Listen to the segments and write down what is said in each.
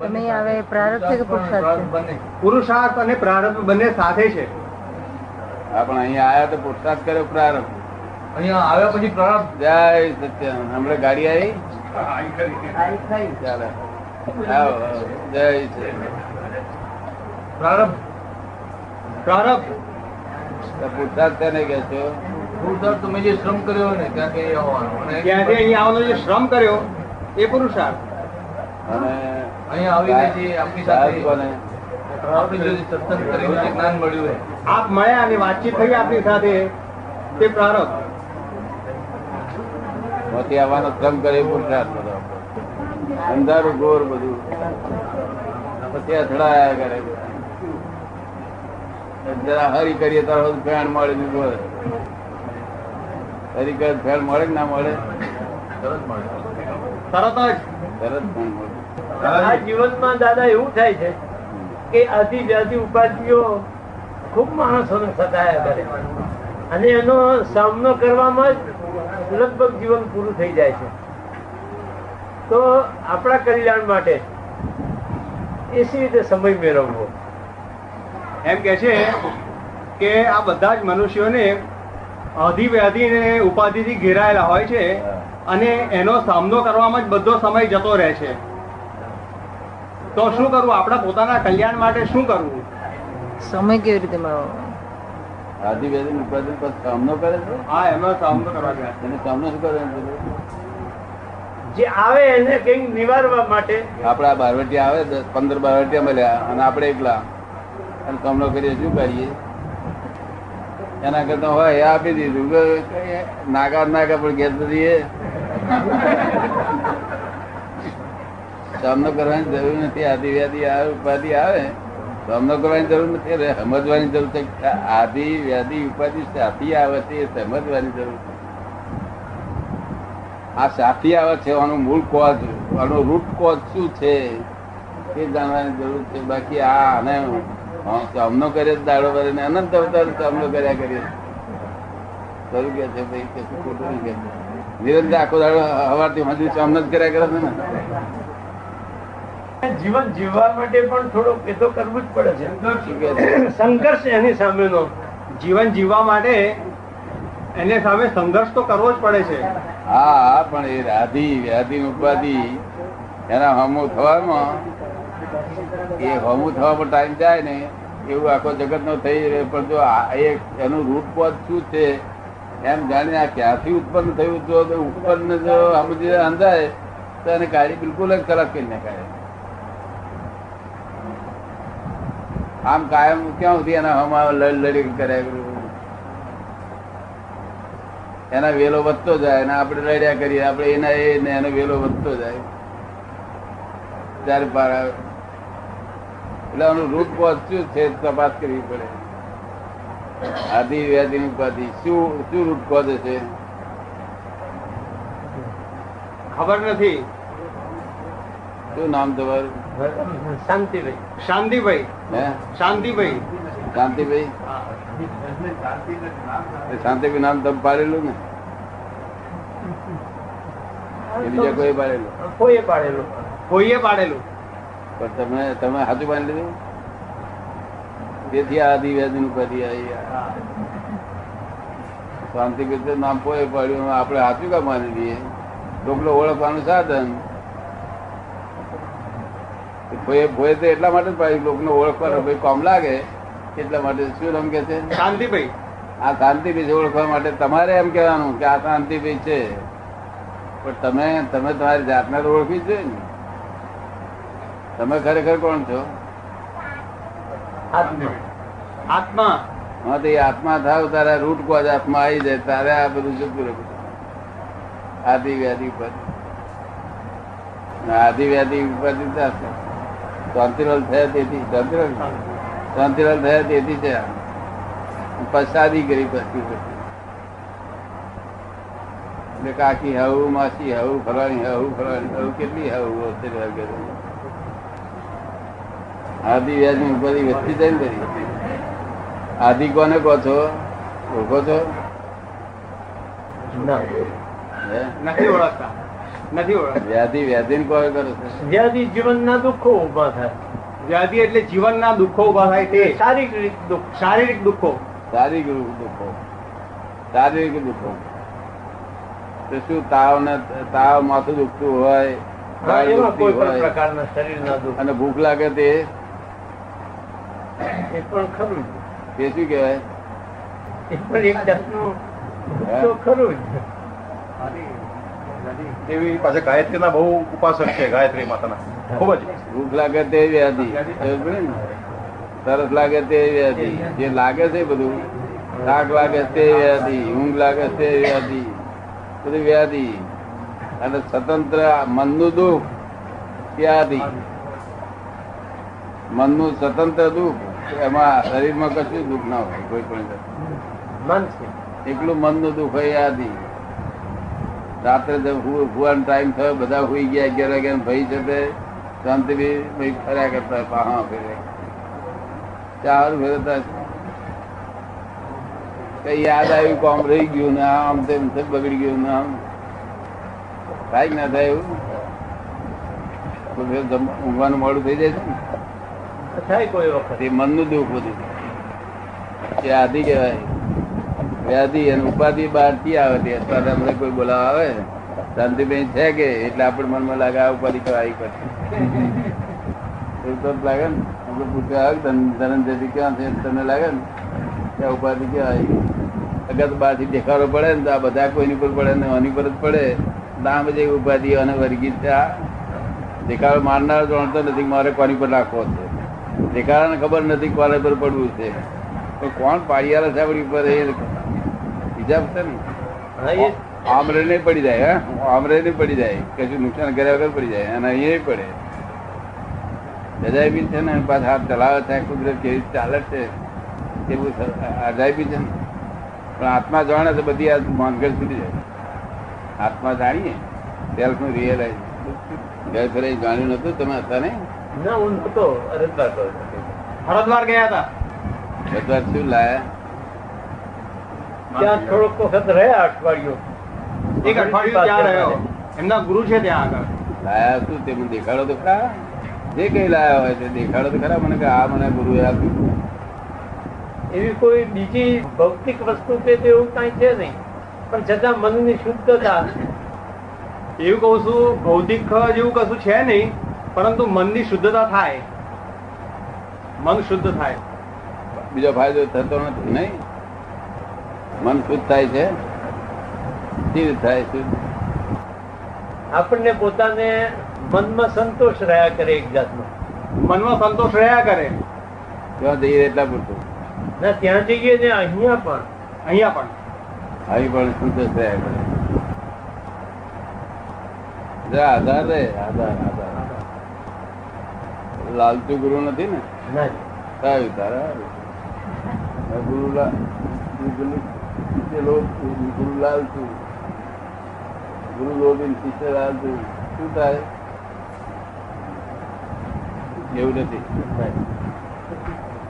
તમે હવે પ્રારબ્ધ છે કે પુરુષાર્થ છે? બંને. પુરુષાર્થ અને પ્રારબ્ધ બંને સાથે છે. હા પણ અહીંયા આયા તો પુરુષાર્થ કર્યો પ્રારંભ અહીંયા આવ્યા પછી પ્રારબ્ધ? જય સત્યમ હમણાં ગાડી આવી? ચાલે. જય પ્રારબ્ધ? પ્રારબ્ધ? પુરુષાર્થ તેને કે છો. પુરુષાર્થ તમે જે શ્રમ કર્યો ને ત્યાં આવવાનો. ત્યાંથી આવવાનો જે શ્રમ કર્યો એ પુરુષાર્થ. અને અહીંયા આવીને જે આપની સાથે સાહેબ કોને? સત્સંગ કરીને જે જ્ઞાન મળ્યું હોય આપ મળ્યા અને વાતચીત થઈ આપની સાથે. તે પ્રારંભ. મોતી આવવાનો ક્રમ કરે પુરુષાર્થ બધો અંધારું ગોર બધું. પછી અથડાયા કરે. જરા હરી કરીએ તારો ફેણ મળે ને બોલે હરી કરે ફેણ મળે કે ના મળે? સરસ મળે. તરત જ. તરત આ જીવનમાં દાદા એવું થાય છે કે આદિ વ્યાધિ ઉપાધિઓ ખૂબ માણસોને સતાયા કરે. અને એનો સામનો કરવામાં જ લગભગ જીવન પૂરું થઈ જાય છે. તો આપણા કલ્યાણ માટે એસી રીતે સમય મેળવવો. એમ કે છે કે આ બધા જ મનુષ્યોને અધિવ્યાધિ ને ઉપાધિથી ઘેરાયેલા હોય છે. અને એનો સામનો કરવામાં જ બધો સમય જતો રહે છે. તો શું કરવું આપણા પોતાના કલ્યાણ માટે શું કરવું સમય કેવી રીતે મળવો ઉપાધિ પર સામનો કરે છે? હા એનો સામનો કરવા ગયા. એને સામનો શું કરે? જે આવે એને કંઈક નિવારવા માટે. આપડા બારવટી આવે દસ પંદર બારવટિયા મળ્યા અને આપણે એકલા. અને સામનો કરીએ શું કરીએ? એના કરતા હોય એ આપી દીધું. કઈ નાગા નાગા પણ ઘેર દઈએ સામનો કરવાની જરૂર નથી. આદિ વ્યાધિ ઉપાધિ આવે. સામનો કરવાની જરૂર નથી. સમજવાની જરૂર છે આદિ વ્યાધિ ઉપાધિ સાથી આવે છે એ સમજવાની જરૂર છે. આ સાથી આવે છે આનું મૂળ કોજ આનો રૂટ કોજ શું છે એ જાણવાની જરૂર છે. બાકી આ આને સામનો કરે દાડો કરીને અનંત અવતાર સામનો કર્યા કરીએ. ખરું કે છે ભાઈ કે શું ખોટું કે નિરંતર આખો દાડો હવારથી હજુ સામનો જ કર્યા કરે છે ને? જીવન જીવવા માટે પણ થોડુંક એ તો કરવું જ પડે છે. સંઘર્ષ એની સામેનો. જીવન જીવવા માટે એને સામે સંઘર્ષ તો કરવો જ પડે છે. હા પણ એ રાધી વ્યાધિ ઉપાધિ એના હમો થવામાં એ હમું થવામાં ટાઈમ જાય ને એવું આખો જગત નો થઈ રહે પણ જો એનું રૂટ પદ શું છે? એમ જાણીને આ ક્યાંથી ઉત્પન્ન થયું? જો ઉત્પન્ન જો સમજી અંદાય તો એને કાઢી બિલકુલ જ ખરાબ કરી નાખાય. આમ કાયમ ક્યાં સુધી એના હમા લડ લડી કર્યા એના વેલો વધતો જાય અને આપણે લડ્યા કરીએ, આપણે એના એ ને એનો વેલો વધતો જાય. ત્યારે એટલે આનું રૂટ પહોંચ્યું છે, તપાસ કરવી પડે. આદિ વ્યાધિ ઉપાધિ. શું શું રૂપ કોઝ છે? ખબર નથી. શું નામ તમારું? શાંતિભાઈ. શાંતિભાઈ. હે? શાંતિભાઈ. શાંતિભાઈ? શાંતિભાઈ નામ તમે પાડેલું ને? બીજા કોઈ પાડેલું? કોઈએ પાડેલું? કોઈએ પાડેલું? પણ તમે તમે હાથું બાંધી લીધું? તેથી આ આદિવ્યાધિ ઉપાધિ આવી શાંતિ રીતે નામ કોઈ પડ્યું આપણે હાથું કા માની દઈએ ઢોકલો ઓળખવાનું સાધન. ભોય ભોય તો એટલા માટે જ લોકને ઓળખવાનો ભાઈ કોમ લાગે. એટલા માટે શું નામ કે છે? શાંતિભાઈ. આ શાંતિભાઈ ઓળખવા માટે તમારે એમ કહેવાનું કે આ શાંતિભાઈ છે. પણ તમે તમે તમારી જાતને ઓળખી જ ને. તમે ખરેખર કોણ છો? આત્મા. હા તો એ આત્મા થાવ, તારા રૂટ કોજ આત્મા આવી જાય, તારે આ બધું જતું રહ્યું આદિ વ્યાધિ ઉપર આદિ વ્યાધિ ઉપર શાંતિલાલ થયા તેથી, શાંતિલાલ? શાંતિલાલ થયા તેથી છે પસાદી કરી પછી એટલે કાકી હવું માસી હવું ફલાણી હવું ફલાણી હવું કેટલી હવું હશે લાગે વ્યાજની ઉપાધિ વધતી જાય ને બધી આદિ કોને કહો છો? ઓળખો છો? નથી ઓળખતા. નથી ઓળખ વ્યાધિ વ્યાધિ ને કોઈ કરે છે. જીવનના દુઃખો ઊભા થાય. વ્યાધિ એટલે જીવનના દુઃખો ઊભા થાય તે. શારીરિક દુઃખ શારીરિક દુઃખો. શારીરિક દુઃખો. શારીરિક દુઃખો. તો શું તાવ ને તાવ માથું દુખતું હોય? અને ભૂખ લાગે તે? એ પણ ખરું તે શું કહેવાય? એ પણ એક જાતનું તો ખરું જ. એવી પાસે ગાયત્રીના બહુ ઉપાસક છે ગાયત્રી માતાના. ખૂબ જ. ભૂખ લાગે તે વ્યાધિ ખબર પડી ને? તરસ લાગે તે વ્યાધિ જે લાગે છે બધું થાક લાગે તે વ્યાધિ ઊંઘ લાગે તે વ્યાધિ બધું વ્યાધિ અને સ્વતંત્ર મનનું દુઃખ વ્યાધિ મનનું સ્વતંત્ર દુઃખ. એમાં શરીરમાં કશું દુઃખ ના હોય કોઈ પણ એકલું મનનું દુઃખ હોય યાદી રાત્રે ભૂવાનો ટાઈમ થયો બધા હોઈ ગયા અગિયાર અગિયાર ભાઈ છે તે શાંતિથી ભાઈ ફર્યા કરતા હોય, પાહા ફેરે ચાર ફેરતા કઈ યાદ આવ્યું કોમ રહી ગયું ને આમ તેમ બગડી ગયું ને આમ? થાય ના થાય એવું? ઊંઘવાનું મોડું થઈ જાય છે ને? થાય કોઈ વખત. એ મનનું દુઃખ બધું. એ આદિ કહેવાય. વ્યાધિ અને ઉપાધિ બહારથી આવે તે. અત્યારે અમને કોઈ બોલાવા આવે શાંતિબેન છે કે, એટલે આપણે મનમાં લાગે આ ઉપાધિ પછી એવું તો લાગે ને. આપણે પૂછવા આવે ધન- ધનંજયથી ક્યાં છે તમને લાગે ને? કે ઉપાધિ આવી? અગર બહારથી દેખાડો પડે ને, તો આ બધા કોઈની પર પડે ને આની પર જ પડે. નામ જે ઉપાધિ અને વર્ગી દેખાડો મારનાર જાણતો નથી, મારે કોની પર રાખવો છે? દેખાડાને ખબર નથી કોને પર પડવું છે. પણ કોણ પાડિયાર છે આપણી ઉપર એ બીજા છે ને આમરે નહીં પડી જાય હા? આમરે નહીં પડી જાય. કશું નુકસાન કર્યા વગર પડી જાય. અને અહીંયા પડે. અજાયબી છે ને પાછા હાથ ચલાવે છે કુદરત કેવી રીતે ચાલે છે એવું અજાયબી છે ને પણ આત્મા જાણે તો બધી આ માનગઢ સુધી જાય. આત્મા જાણીએ સેલ્ફનું રિયલાઇઝ ઘર ફરે જાણ્યું નતું તમે હતા નહીં? ના હું નતો. હરદ્વાર ગયા હતા. બધા શું લાયા? ત્યાં થોડોક વખત રહ્યા અઠવાડિયું. એક અઠવાડિયું ત્યાં રહ્યો. એમના ગુરુ છે ત્યાં આગળ. લાયા શું તે મને દેખાડો તો ખરા? જે કઈ લાયા હોય તે દેખાડો તો ખરા મને કે આ મને ગુરુએ આપ્યું. એવી કોઈ બીજી ભૌતિક વસ્તુ કે એવું કઈ છે નહીં. પણ છતાં મનની શુદ્ધતા. એવું કહું છું ભૌતિક જેવું કશું છે નહીં. પરંતુ મનની શુદ્ધતા થાય. મન શુદ્ધ થાય. બીજો ફાયદો થતો નથી નહીં? મન શુદ્ધ થાય છે? રીતે થાય શુદ્ધ આપણને પોતાને મનમાં સંતોષ રહ્યા કરે એક જાતનો. મનમાં સંતોષ રહ્યા કરે. ત્યાં જઈએ એટલા પૂરતું. ના ત્યાં જઈએ ને અહીંયા પણ. અહીંયા પણ. આવી પણ સંતોષ રહ્યા કરે. આધાર રે આધાર આધાર. લાલચુ ગુરુ નથી ને? ના. તારા ગુરુ લા- ગુરુ પેલો ગુરુ ગોવિંદ શિષ્ય લાલચુ શું થાય? એવું નથી?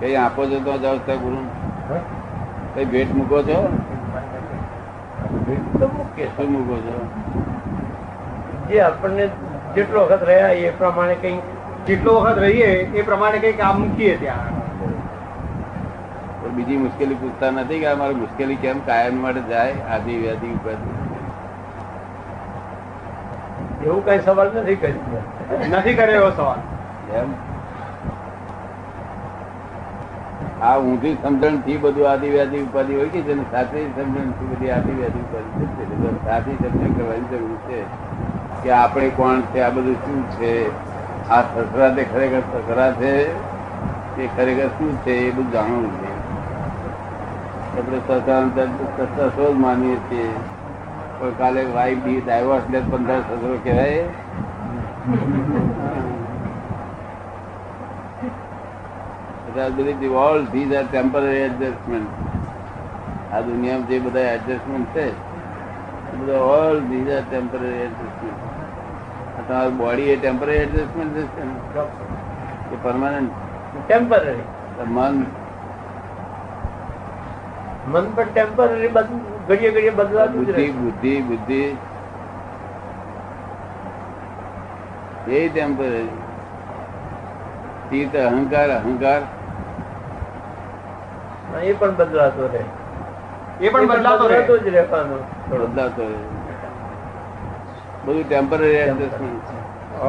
કઈ આપો છો તો જાઓ ત્યાં ગુરુ? કઈ ભેટ મૂકો છો? ભેટ તો મૂકે શું મૂકો છો? જે આપણને જેટલો વખત રહ્યા એ પ્રમાણે કઈ જેટલો વખત રહીએ એ પ્રમાણે કઈ કામ મૂકીએ ત્યાં પણ બીજી મુશ્કેલી પૂછતા નથી કે અમારી મુશ્કેલી કેમ કાયમ માટે જાય આદિ વ્યાધિ ઉપર એવું કઈ સવાલ નથી કર્યો નથી કર્યો એવો સવાલ એમ આ ઊંધી સમજણથી બધું આદિવ્યાદી ઉપાધિ હોય કે છે ને સાચી સમજણથી બધી આદિવ્યાદી ઉપાધિ છે એટલે સાચી સમજણ કરવાની જરૂર છે કે આપણે કોણ છે આ બધું શું છે આ સસરા તે ખરેખર સસરા છે? એ ખરેખર શું છે એ બધું જાણવું છે. આપણે સસરા સસરા શો જ માનીએ છીએ. પણ કાલે વાઈફ બી ડાયવર્સ લે પંદર સસરો કહેવાય. All these are temporary adjustment આ દુનિયામાં જે બધા એડજસ્ટમેન્ટ છે બધા all these are temporary adjustment તમારું બોડી એ ટેમ્પરરી એડજસ્ટમેન્ટ છે ને? કે પરમાનન્ટ ટેમ્પરરી મન. મન પણ ટેમ્પરરી ઘડીએ ઘડીએ બદલાતું બુદ્ધિ રહે બુદ્ધિ બુદ્ધિ. એ ટેમ્પરરી ચિત્ત અહંકાર અહંકાર. એ પણ બદલાતો રહે. એ પણ બદલાતો રહેતો જ રહેવાનો થોડો. બદલાતો રહે. બધું temporary adjustment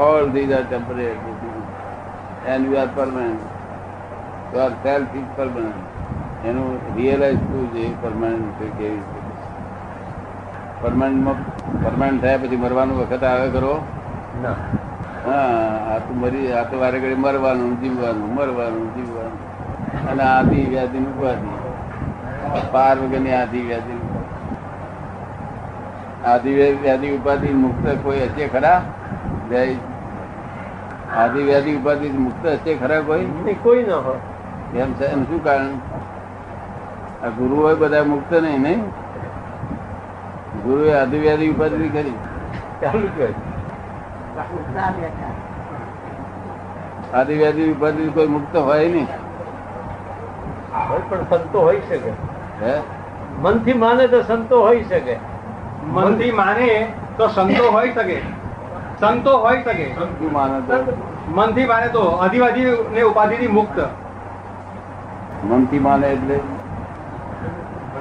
all these are temporary adjustment and you are permanent you are self is permanent એનું રિયલાઇઝ થવું જોઈએ પરમાનન્ટ છે કેવી રીતે? પરમાનન્ટમાં પરમાનન્ટ થયા પછી મરવાનું વખત આવે કરો ના. હા આ તો મરી આ તો વારે ઘડી મરવાનું જીવવાનું મરવાનું જીવવાનું. અને આધી વ્યાધિ ઉપાધિ. પાર વગરની આધી વ્યાધિ આદિ વ્યાધિ ઉપાધિ મુક્ત કોઈ હશે ખરા? જય. આદિ વ્યાધિ ઉપાધિ મુક્ત હશે ખરા કોઈ? કોઈ ન હોય. એમ એનું શું કારણ? આ ગુરુ હોય બધા મુક્ત નહીં નહીં? ગુરુએ આદિ વ્યાધિ ઉપાધિ કરી. ચાલુ કરી હોય. આદિ વ્યાધિ ઉપાધિ કોઈ મુક્ત હોય નહીં. હોય પણ સંતો હોઈ શકે. હે? મનથી માને તો સંતો હોઈ શકે. મનથી માને તો સંતો હોઈ શકે. સંતો હોઈ શકે. મનથી માને તો અધિવાદી ને ઉપાધિથી મુક્ત. મનથી માને એટલે?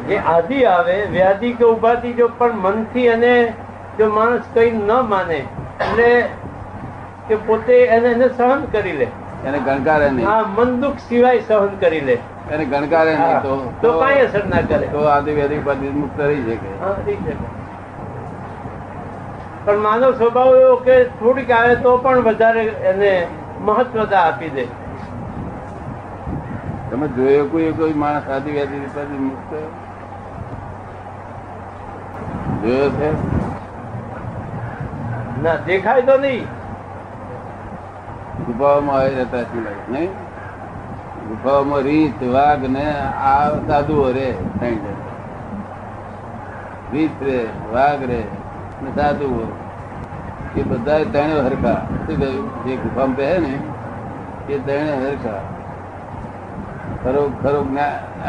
એ આદિ આવે વ્યાધિ કે ઉપાધિ જો પણ મનથી અને જો માણસ કઈ ન માને એટલે કે પોતે એને એને સહન કરી લે. એને ગણકારે નહીં. હા મન દુઃખ સિવાય સહન કરી લે. એને ગણકારે નહીં તો તો કાંઈ અસર ના કરે. તો આદિવ્યાધિ ઉપાધિ મુક્ત રહી શકે. હા, રહી શકે. પણ માનવ સ્વભાવ એવો કે થોડીક આવે તો પણ વધારે એને મહત્વતા આપી દે. તમે જોયો કોઈ કોઈ માણસ આદિવ્યાધિ રીતે મુક્ત? જોયો છે? ના દેખાય તો નહીં. ગુફાઓમાં આવી રહેતા સિવાય નહીં? ગુફાઓમાં રીત વાઘ ને આ સાધુઓ રે રીત રે વાઘ રે. ને સાધુઓ એ બધા ત્રણે હરખા. શું કહ્યું? જે ગુફામાં પહે ને એ ત્રણે હરખા. ખરો ખરો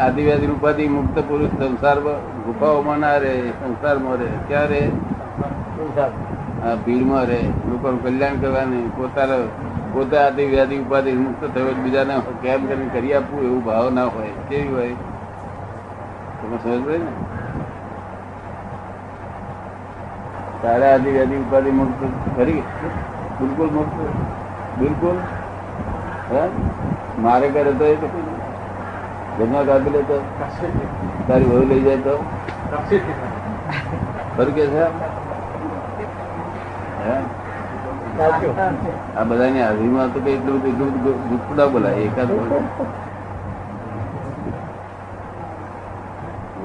આદિવાદી રૂપાથી મુક્ત પુરુષ સંસારમાં ગુફાઓમાં ના રહે સંસારમાં રહે. ક્યાં રહે? આ ભીડમાં રહે. લોકોનું કલ્યાણ કરવાની પોતાના પોતે આદિ વ્યાધિ ઉપાધિ મુક્ત થયો બીજાને કેમ કરીને કરી આપવું એવું ભાવ ના હોય. કેવી હોય? તમે સમજ ને? તારે આજે વ્યાધિ ઉપાધિ મુક્ત કરી. બિલકુલ મુક્ત. બિલકુલ. મારે કરે તો એ ઘરમાં કાપી લે તો. તારી વહુ લઈ જાય તો. ખરું કે છે? આ બધાની હાજરીમાં તો કઈ એટલું બધું એટલું બધું ના બોલાય. એકાદ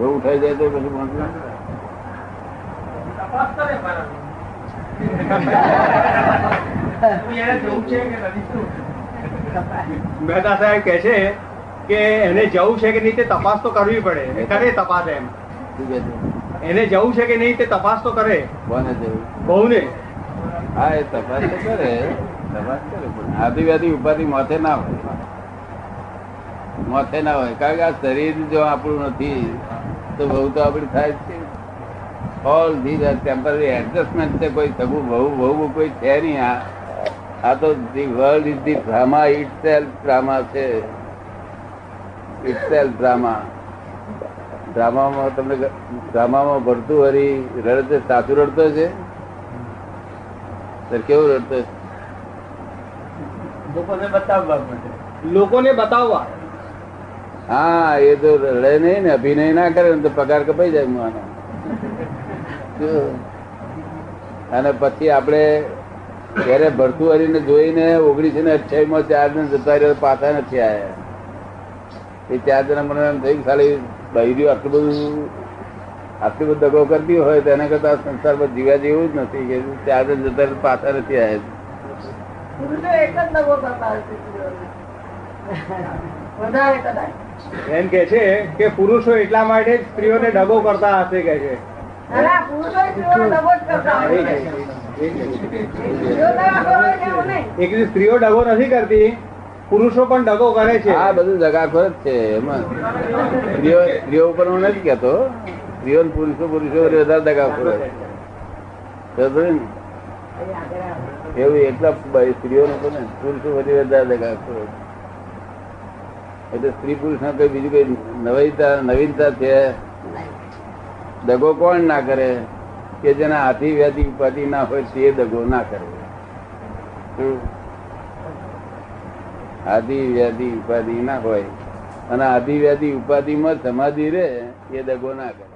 ઉઠાઈ જાય તો પછી. મહેતા સાહેબ કે છે કે એને જવું છે કે નહીં તે તપાસ તો કરવી પડે. કરે તપાસ એમ. એને જવું છે કે નહીં તે તપાસ તો કરે. બહુ ને હા એ તપાસ તો કરે. તપાસ કરે પણ આદિવાદી ઉપાધિ માથે ના હોય. માથે ના હોય. કારણ કે આ શરીર જો આપણું નથી તો બહુ તો આપડી થાય છે. All these are temporary adjustment છે કોઈ સગું બહુ બહુ કોઈ છે નહીં. આ આ તો the world is the drama itself drama છે. ઇટ સેલ્ફ ડ્રામા ડ્રામામાં તમને ડ્રામામાં ભરતું હરી રડતે સાચું રડતો છે સર કેવું રડતો છે? લોકોને બતાવવા લોકોને બતાવવા. હા એ તો રડે નહીં ને અભિનય ના કરે ને તો પગાર કપાઈ જાય માનો. અને પછી આપણે ત્યારે ભરતું હરીને જોઈને ઓગણીસો ને અઠ્યાવીસમાં ચાર જણ જતા રહ્યા પાછા નથી આવ્યા એ ચાર જણા મને એમ થયું ખાલી બૈર્યું આટલું બધું આટલું બધું દગો કરતી હોય તો એના કરતા આ સંસારમાં જીવ્યા જેવું જ નથી કે ચાર જણ જતા રહ્યા પાછા નથી આવ્યા એમ કે છે કે પુરુષો એટલા માટે સ્ત્રીઓને ડગો કરતા હશે કે છે. છે. સ્ત્રીઓ ડગો નથી કરતી પુરુષો પણ ડગો કરે છે. આ બધું જગાખોર જ છે એમાં. સ્ત્રીઓ સ્ત્રીઓ ઉપર હું નથી કેતો. સ્ત્રીઓ પુરુષો પુરુષો વધારે દગાખોર? એવું એટલા સ્ત્રીઓ સ્ત્રીઓને ને પુરુષો વધી વધારે દગાખોર એટલે સ્ત્રી પુરુષ ના કઈ બીજું કઈ નવીનતા નવીનતા છે? દગો કોણ ના કરે? કે જેના હાથી વ્યાધિ ઉપાધિ ના હોય તે દગો ના કરે? આદિ વ્યાધિ ઉપાધિ ના હોય. અને આદિ વ્યાધિ ઉપાધિમાં સમાધિ રે એ દગો ના કરે.